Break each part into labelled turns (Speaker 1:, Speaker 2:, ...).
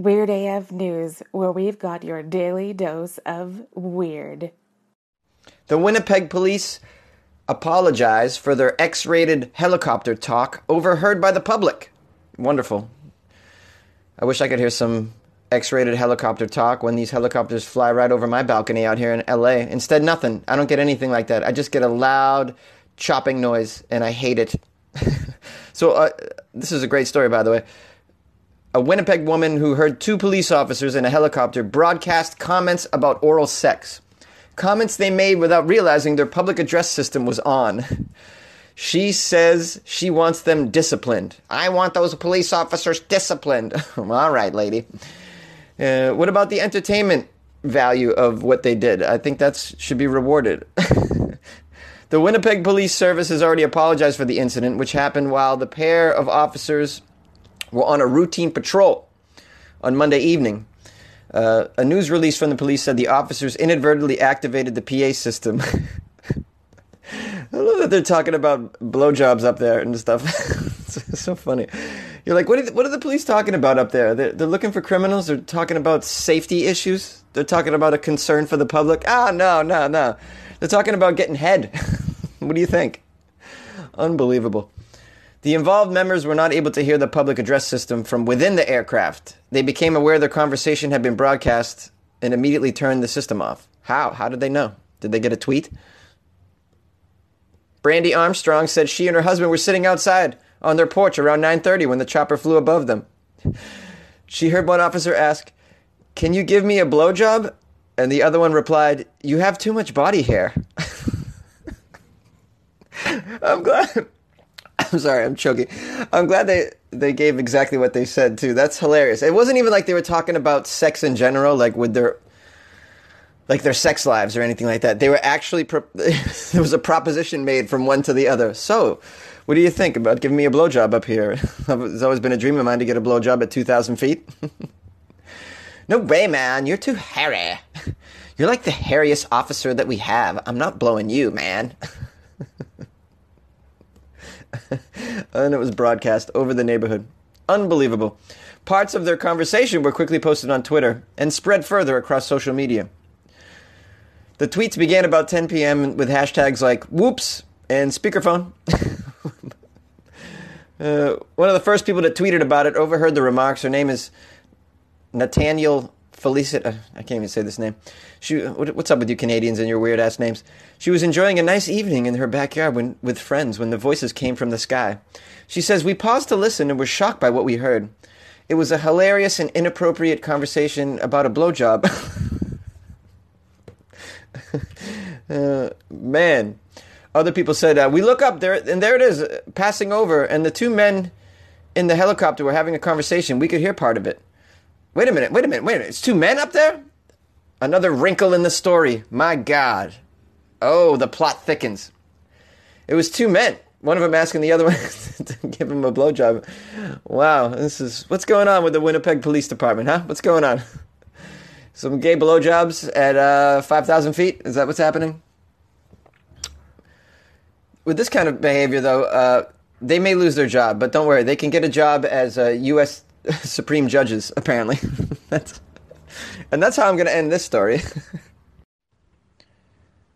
Speaker 1: Weird AF News, where we've got your daily dose of weird.
Speaker 2: The Winnipeg police apologize for their X rated helicopter talk overheard by the public. Wonderful. I wish I could hear some X rated helicopter talk when these helicopters fly right over my balcony out here in LA. Instead, nothing. I don't get anything like that. I just get a loud chopping noise, and I hate it. so, uh, this is a great story, by the way. A Winnipeg woman who heard two police officers in a helicopter broadcast comments about oral sex. Comments they made without realizing their public address system was on. She says she wants them disciplined. I want those police officers disciplined. All right, lady. Uh, what about the entertainment value of what they did? I think that should be rewarded. the Winnipeg Police Service has already apologized for the incident, which happened while the pair of officers were on a routine patrol on Monday evening. Uh, a news release from the police said the officers inadvertently activated the PA system. I love that they're talking about blowjobs up there and stuff. it's so funny. You're like, what are, the, what are the police talking about up there? They're, they're looking for criminals. They're talking about safety issues. They're talking about a concern for the public. Ah, no, no, no. They're talking about getting head. what do you think? Unbelievable. The involved members were not able to hear the public address system from within the aircraft. They became aware their conversation had been broadcast and immediately turned the system off. How? How did they know? Did they get a tweet? Brandy Armstrong said she and her husband were sitting outside on their porch around 9:30 when the chopper flew above them. She heard one officer ask, "Can you give me a blowjob?" And the other one replied, "You have too much body hair." I'm glad I'm sorry, I'm choking. I'm glad they they gave exactly what they said too. That's hilarious. It wasn't even like they were talking about sex in general, like with their like their sex lives or anything like that. They were actually pro- there was a proposition made from one to the other. So, what do you think about giving me a blowjob up here? it's always been a dream of mine to get a blowjob at two thousand feet. no way, man. You're too hairy. You're like the hairiest officer that we have. I'm not blowing you, man. and it was broadcast over the neighborhood. Unbelievable. Parts of their conversation were quickly posted on Twitter and spread further across social media. The tweets began about 10 p.m. with hashtags like whoops and speakerphone. uh, one of the first people that tweeted about it overheard the remarks. Her name is Nathaniel Felicity, I can't even say this name. She, what, what's up with you Canadians and your weird ass names? She was enjoying a nice evening in her backyard when, with friends when the voices came from the sky. She says, We paused to listen and were shocked by what we heard. It was a hilarious and inappropriate conversation about a blowjob. uh, man. Other people said, uh, We look up there, and there it is, uh, passing over, and the two men in the helicopter were having a conversation. We could hear part of it. Wait a minute, wait a minute, wait a minute. It's two men up there? Another wrinkle in the story. My God. Oh, the plot thickens. It was two men. One of them asking the other one to give him a blowjob. Wow, this is what's going on with the Winnipeg Police Department, huh? What's going on? Some gay blowjobs at uh, 5,000 feet? Is that what's happening? With this kind of behavior, though, uh, they may lose their job, but don't worry, they can get a job as a U.S. supreme judges, apparently. that's, and that's how I'm going to end this story.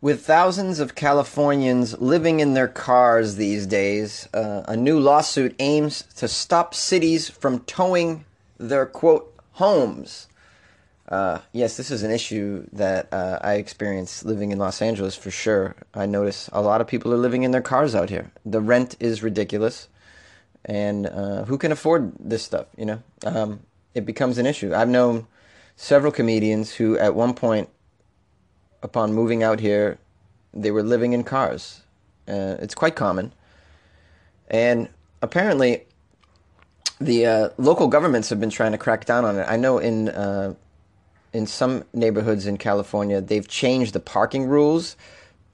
Speaker 2: With thousands of Californians living in their cars these days, uh, a new lawsuit aims to stop cities from towing their quote homes. Uh, yes, this is an issue that uh, I experience living in Los Angeles for sure. I notice a lot of people are living in their cars out here. The rent is ridiculous and uh, who can afford this stuff? You know, um, it becomes an issue. I've known several comedians who, at one point, upon moving out here, they were living in cars. Uh, it's quite common, and apparently, the uh, local governments have been trying to crack down on it. I know in uh, in some neighborhoods in California, they've changed the parking rules.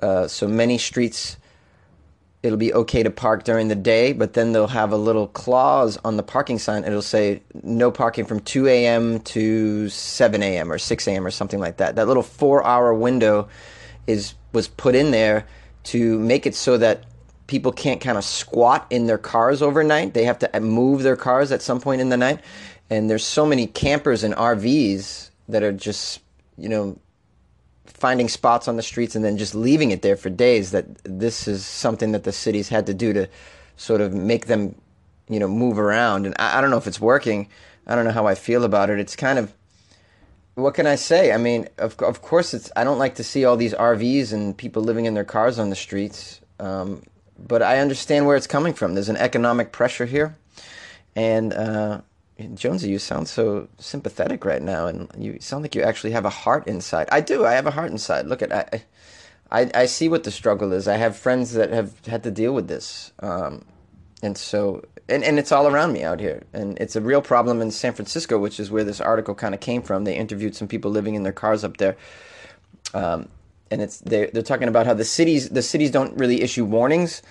Speaker 2: Uh, so many streets, it'll be okay to park during the day, but then they'll have a little clause on the parking sign. It'll say no parking from 2 a.m. to 7 a.m. or 6 a.m. or something like that. That little four-hour window is was put in there to make it so that people can't kind of squat in their cars overnight. They have to uh, move their cars at some point in the night. And there's so many campers and RVs that are just, you know, finding spots on the streets and then just leaving it there for days that this is something that the cities had to do to sort of make them, you know, move around. And I, I don't know if it's working. I don't know how I feel about it. It's kind of, what can I say? I mean, of, of course, it's. I don't like to see all these RVs and people living in their cars on the streets. Um, but I understand where it's coming from. There's an economic pressure here, and uh, Jonesy, you sound so sympathetic right now, and you sound like you actually have a heart inside. I do. I have a heart inside. Look at I, I, I see what the struggle is. I have friends that have had to deal with this, um, and so and, and it's all around me out here, and it's a real problem in San Francisco, which is where this article kind of came from. They interviewed some people living in their cars up there. Um, and it's they're, they're talking about how the cities the cities don't really issue warnings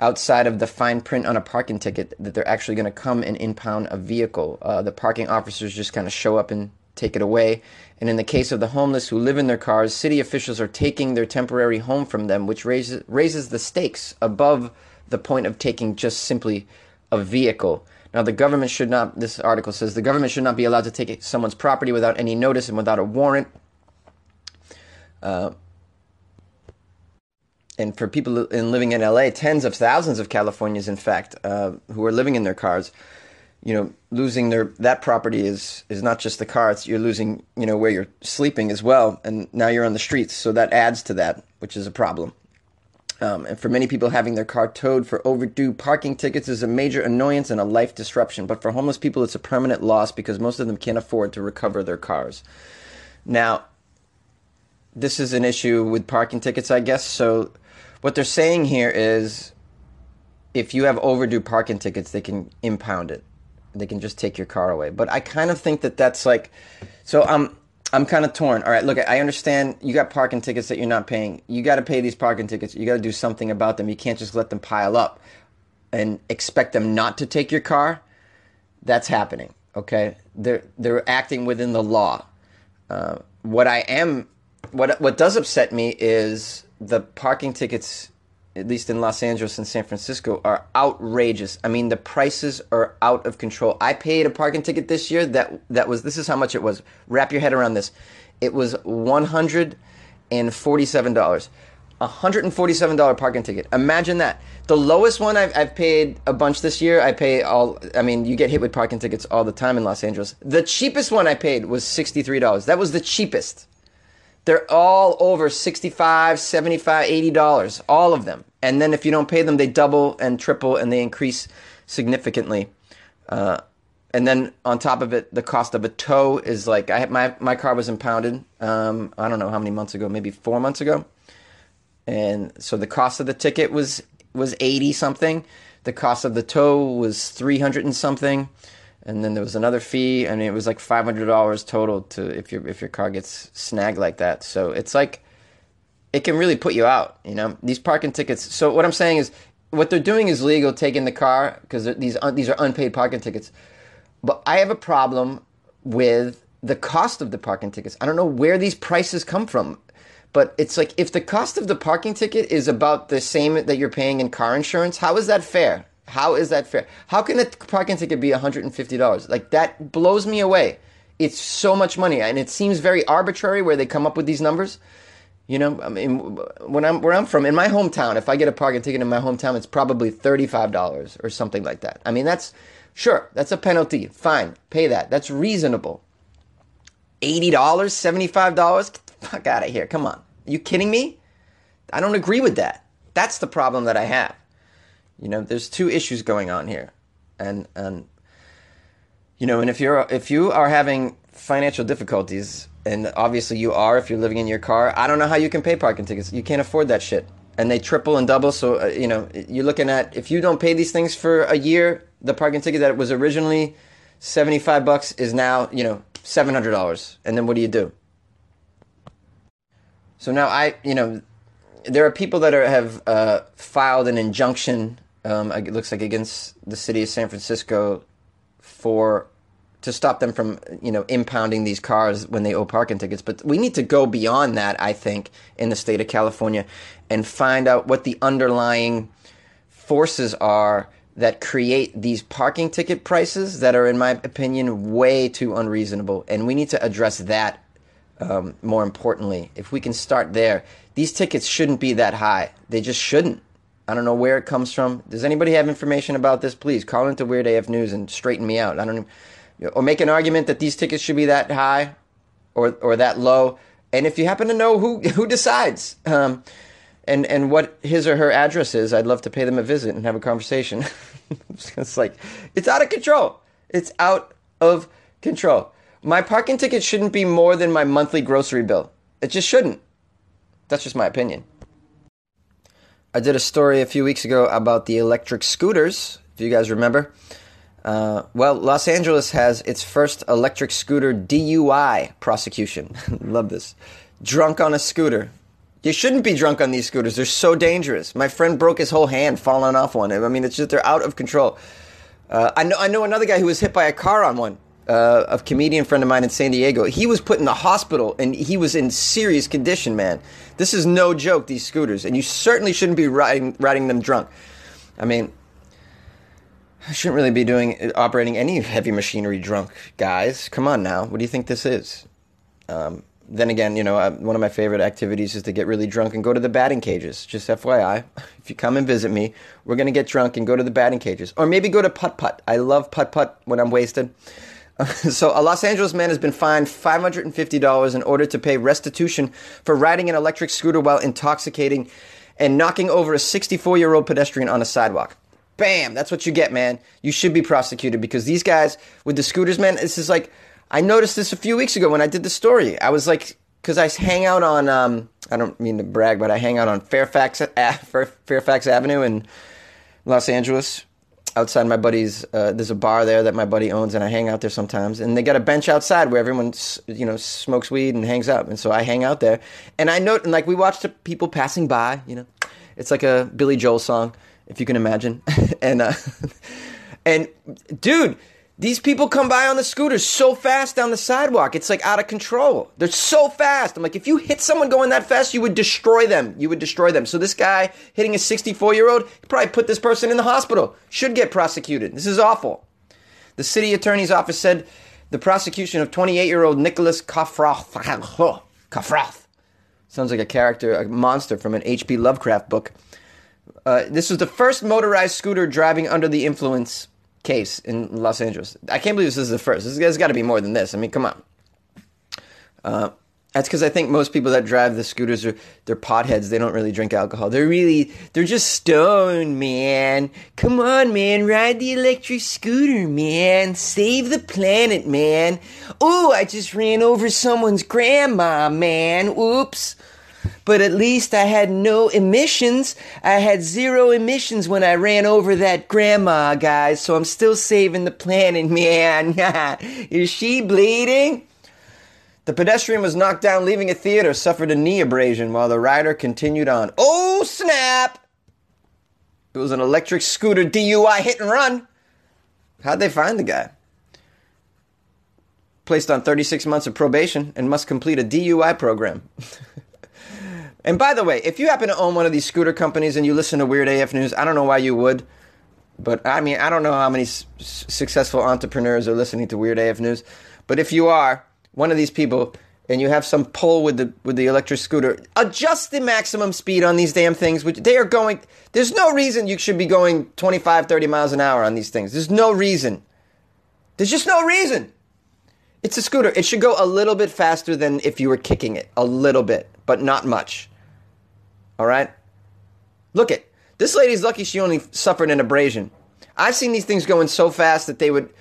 Speaker 2: outside of the fine print on a parking ticket that they're actually going to come and impound a vehicle. Uh, the parking officers just kind of show up and take it away. And in the case of the homeless who live in their cars, city officials are taking their temporary home from them, which raises raises the stakes above the point of taking just simply a vehicle. Now, the government should not, this article says, the government should not be allowed to take someone's property without any notice and without a warrant. Uh, and for people in living in LA, tens of thousands of Californians, in fact, uh, who are living in their cars, you know, losing their that property is is not just the car; it's you're losing, you know, where you're sleeping as well, and now you're on the streets, so that adds to that, which is a problem. Um, and for many people, having their car towed for overdue parking tickets is a major annoyance and a life disruption. But for homeless people, it's a permanent loss because most of them can't afford to recover their cars. Now, this is an issue with parking tickets, I guess. So, what they're saying here is if you have overdue parking tickets, they can impound it. They can just take your car away. But I kind of think that that's like, so I'm I'm kind of torn. All right, look, I understand you got parking tickets that you're not paying. You got to pay these parking tickets. You got to do something about them. You can't just let them pile up and expect them not to take your car. That's happening. Okay, they're they're acting within the law. Uh, what I am what what does upset me is the parking tickets at least in Los Angeles and San Francisco are outrageous. I mean the prices are out of control. I paid a parking ticket this year that that was this is how much it was. Wrap your head around this. It was $147. $147 parking ticket. Imagine that. The lowest one I've, I've paid a bunch this year. I pay all, I mean, you get hit with parking tickets all the time in Los Angeles. The cheapest one I paid was $63. That was the cheapest. They're all over 65 75 $80, all of them. And then if you don't pay them, they double and triple and they increase significantly. Uh, and then on top of it, the cost of a tow is like I my my car was impounded. Um, I don't know how many months ago, maybe four months ago, and so the cost of the ticket was was eighty something. The cost of the tow was three hundred and something and then there was another fee, and it was like five hundred dollars total to if your if your car gets snagged like that. So it's like it can really put you out. You know these parking tickets. So what I'm saying is, what they're doing is legal, taking the car because these uh, these are unpaid parking tickets. But I have a problem with the cost of the parking tickets. I don't know where these prices come from. But it's like if the cost of the parking ticket is about the same that you're paying in car insurance, how is that fair? How is that fair? How can a parking ticket be $150? Like that blows me away. It's so much money, and it seems very arbitrary where they come up with these numbers. You know, I mean, when I'm where I'm from, in my hometown, if I get a parking ticket in my hometown, it's probably thirty-five dollars or something like that. I mean, that's sure, that's a penalty. Fine, pay that. That's reasonable. Eighty dollars, seventy-five dollars. Get the fuck out of here! Come on, Are you kidding me? I don't agree with that. That's the problem that I have. You know, there's two issues going on here, and and you know, and if you're if you are having financial difficulties, and obviously you are if you're living in your car, I don't know how you can pay parking tickets. You can't afford that shit, and they triple and double. So uh, you know, you're looking at if you don't pay these things for a year, the parking ticket that was originally seventy five bucks is now you know seven hundred dollars, and then what do you do? So now I, you know, there are people that are, have uh, filed an injunction. Um, it looks like against the city of San Francisco for to stop them from you know impounding these cars when they owe parking tickets. But we need to go beyond that. I think in the state of California and find out what the underlying forces are that create these parking ticket prices that are, in my opinion, way too unreasonable. And we need to address that um, more importantly. If we can start there, these tickets shouldn't be that high. They just shouldn't. I don't know where it comes from. Does anybody have information about this? Please call into Weird AF News and straighten me out. I don't. Or make an argument that these tickets should be that high or, or that low. And if you happen to know who, who decides, um, and and what his or her address is, I'd love to pay them a visit and have a conversation. it's like it's out of control. It's out of control. My parking ticket shouldn't be more than my monthly grocery bill. It just shouldn't. That's just my opinion. I did a story a few weeks ago about the electric scooters, if you guys remember. Uh, well, Los Angeles has its first electric scooter DUI prosecution. Love this. Drunk on a scooter. You shouldn't be drunk on these scooters. They're so dangerous. My friend broke his whole hand falling off one. I mean, it's just they're out of control. Uh, I know I know another guy who was hit by a car on one. Uh, a comedian friend of mine in San Diego. He was put in the hospital and he was in serious condition, man. This is no joke, these scooters. And you certainly shouldn't be riding, riding them drunk. I mean, I shouldn't really be doing operating any heavy machinery drunk, guys. Come on now. What do you think this is? Um, then again, you know, uh, one of my favorite activities is to get really drunk and go to the batting cages. Just FYI, if you come and visit me, we're going to get drunk and go to the batting cages. Or maybe go to putt putt. I love putt putt when I'm wasted. so, a Los Angeles man has been fined $550 in order to pay restitution for riding an electric scooter while intoxicating and knocking over a 64 year old pedestrian on a sidewalk. Bam! That's what you get, man. You should be prosecuted because these guys with the scooters, man, this is like I noticed this a few weeks ago when I did the story. I was like, because I hang out on, um, I don't mean to brag, but I hang out on Fairfax, Fairfax Avenue in Los Angeles. Outside my buddy's, uh, there's a bar there that my buddy owns, and I hang out there sometimes. And they got a bench outside where everyone, you know, smokes weed and hangs out. And so I hang out there, and I note, and like we watch the people passing by. You know, it's like a Billy Joel song, if you can imagine. and uh, and dude these people come by on the scooters so fast down the sidewalk. It's like out of control. They're so fast. I'm like, if you hit someone going that fast, you would destroy them. You would destroy them. So this guy hitting a 64 year old, probably put this person in the hospital. Should get prosecuted. This is awful. The city attorney's office said the prosecution of 28 year old Nicholas Kaffrath, Kaffrath, sounds like a character, a monster from an H.P. Lovecraft book. Uh, this was the first motorized scooter driving under the influence case in Los Angeles. I can't believe this is the first. This has got to be more than this. I mean, come on. Uh, that's because I think most people that drive the scooters are they're potheads. They don't really drink alcohol. They're really they're just stoned, man. Come on, man, ride the electric scooter, man. Save the planet, man. Oh, I just ran over someone's grandma, man. Oops but at least I had no emissions. I had zero emissions when I ran over that grandma, guys, so I'm still saving the planet, man. Is she bleeding? The pedestrian was knocked down leaving a theater, suffered a knee abrasion while the rider continued on. Oh, snap! It was an electric scooter DUI hit and run. How'd they find the guy? Placed on 36 months of probation and must complete a DUI program. And by the way, if you happen to own one of these scooter companies and you listen to Weird AF News, I don't know why you would, but I mean, I don't know how many s- successful entrepreneurs are listening to Weird AF News, but if you are one of these people and you have some pull with the with the electric scooter, adjust the maximum speed on these damn things. Which they are going. There's no reason you should be going 25, 30 miles an hour on these things. There's no reason. There's just no reason. It's a scooter. It should go a little bit faster than if you were kicking it, a little bit, but not much. All right? Look it. This lady's lucky she only suffered an abrasion. I've seen these things going so fast that they would,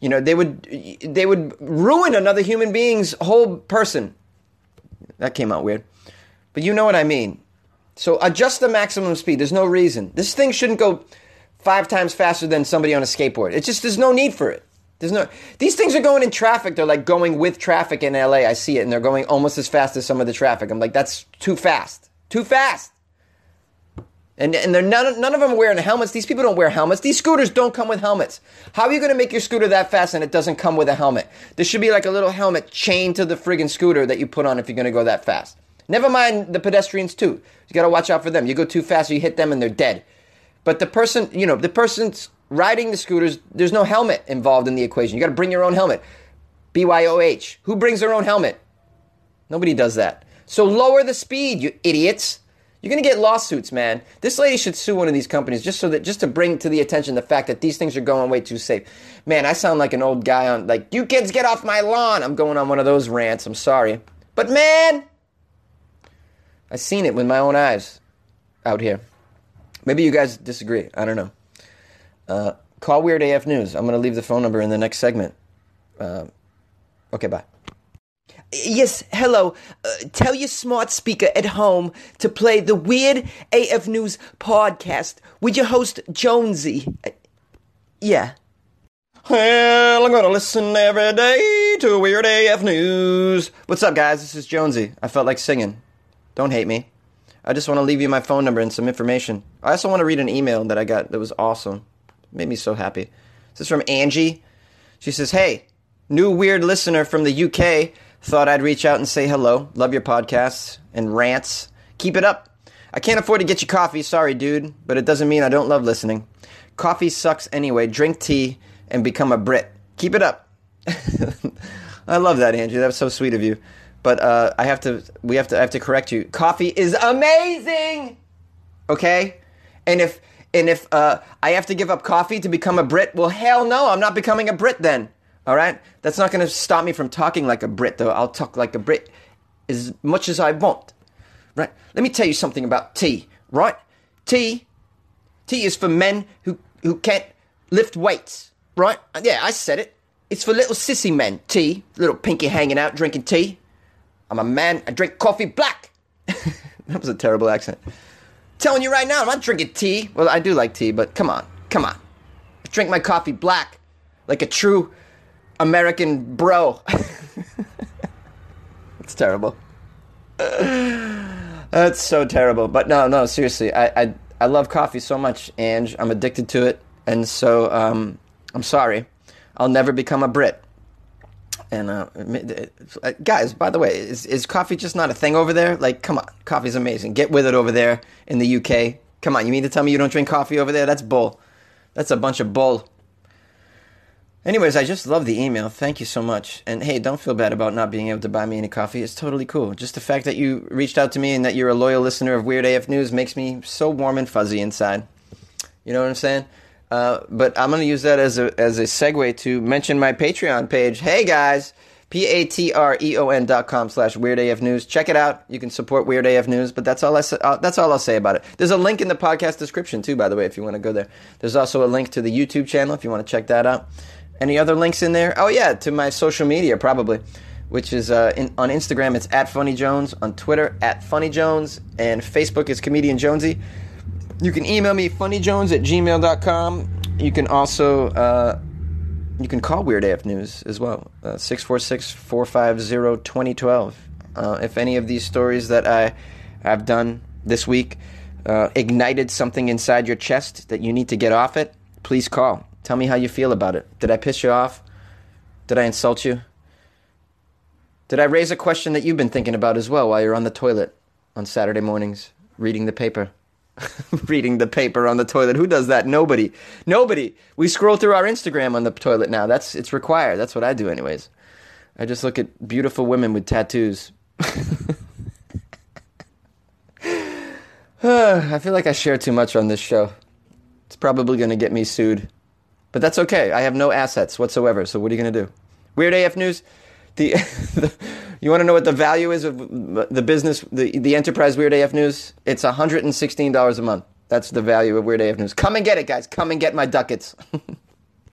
Speaker 2: you know, they would they would ruin another human being's whole person. That came out weird. But you know what I mean. So adjust the maximum speed. There's no reason. This thing shouldn't go five times faster than somebody on a skateboard. It just there's no need for it. There's no. These things are going in traffic. They're like going with traffic in LA. I see it, and they're going almost as fast as some of the traffic. I'm like, that's too fast. Too fast. And, and they're none, none of them are wearing helmets. These people don't wear helmets. These scooters don't come with helmets. How are you going to make your scooter that fast and it doesn't come with a helmet? There should be like a little helmet chained to the friggin' scooter that you put on if you're going to go that fast. Never mind the pedestrians too. You got to watch out for them. You go too fast, you hit them and they're dead. But the person, you know, the person's riding the scooters, there's no helmet involved in the equation. You got to bring your own helmet. BYOH. Who brings their own helmet? Nobody does that. So lower the speed, you idiots. You're going to get lawsuits, man. This lady should sue one of these companies just so that just to bring to the attention the fact that these things are going way too safe. Man, I sound like an old guy on like you kids get off my lawn. I'm going on one of those rants. I'm sorry. But man, I've seen it with my own eyes out here. Maybe you guys disagree. I don't know. Uh, call Weird AF News. I'm going to leave the phone number in the next segment. Uh, okay, bye. Yes, hello. Uh, tell your smart speaker at home to play the Weird AF News podcast with your host, Jonesy. Uh, yeah. Well, I'm gonna listen every day to Weird AF News. What's up, guys? This is Jonesy. I felt like singing. Don't hate me. I just want to leave you my phone number and some information. I also want to read an email that I got that was awesome. Made me so happy. This is from Angie. She says, Hey, new weird listener from the UK. Thought I'd reach out and say hello. Love your podcasts and rants. Keep it up. I can't afford to get you coffee, sorry, dude, but it doesn't mean I don't love listening. Coffee sucks anyway. Drink tea and become a Brit. Keep it up. I love that, Angie. That was so sweet of you. But uh, I have to. We have to. I have to correct you. Coffee is amazing. Okay, and if and if uh, I have to give up coffee to become a Brit, well, hell no, I'm not becoming a Brit then. All right? That's not going to stop me from talking like a Brit, though. I'll talk like a Brit as much as I want. Right? Let me tell you something about tea, right? Tea, tea is for men who, who can't lift weights, right? Uh, yeah, I said it. It's for little sissy men. Tea, little pinky hanging out, drinking tea. I'm a man, I drink coffee black. that was a terrible accent. Telling you right now, I'm not drinking tea. Well, I do like tea, but come on, come on. I drink my coffee black like a true American bro. it's terrible. That's so terrible. But no, no, seriously, I, I, I love coffee so much, Ange. I'm addicted to it, and so um, I'm sorry. I'll never become a Brit. And uh, guys, by the way, is is coffee just not a thing over there? Like, come on, coffee's amazing. Get with it over there in the UK. Come on, you mean to tell me you don't drink coffee over there? That's bull. That's a bunch of bull. Anyways, I just love the email. Thank you so much. And hey, don't feel bad about not being able to buy me any coffee. It's totally cool. Just the fact that you reached out to me and that you're a loyal listener of Weird AF News makes me so warm and fuzzy inside. You know what I'm saying? Uh, but I'm going to use that as a as a segue to mention my Patreon page. Hey guys, p a t r e o n dot com slash Weird AF News. Check it out. You can support Weird AF News. But that's all I uh, that's all I'll say about it. There's a link in the podcast description too, by the way, if you want to go there. There's also a link to the YouTube channel if you want to check that out. Any other links in there? Oh yeah, to my social media probably, which is uh, in, on Instagram it's at Funny Jones, on Twitter at Funny Jones, and Facebook is Comedian Jonesy. You can email me funnyjones at gmail.com. You can also uh, you can call Weird AF News as well, uh, 646 450 2012. Uh, if any of these stories that I have done this week uh, ignited something inside your chest that you need to get off it, please call. Tell me how you feel about it. Did I piss you off? Did I insult you? Did I raise a question that you've been thinking about as well while you're on the toilet on Saturday mornings reading the paper? reading the paper on the toilet. Who does that? Nobody. Nobody. We scroll through our Instagram on the toilet now. That's it's required. That's what I do anyways. I just look at beautiful women with tattoos. I feel like I share too much on this show. It's probably going to get me sued. But that's okay. I have no assets whatsoever. So what are you going to do? Weird AF News. The, the you want to know what the value is of the business, the the enterprise Weird AF News? It's one hundred and sixteen dollars a month. That's the value of Weird AF News. Come and get it, guys. Come and get my ducats.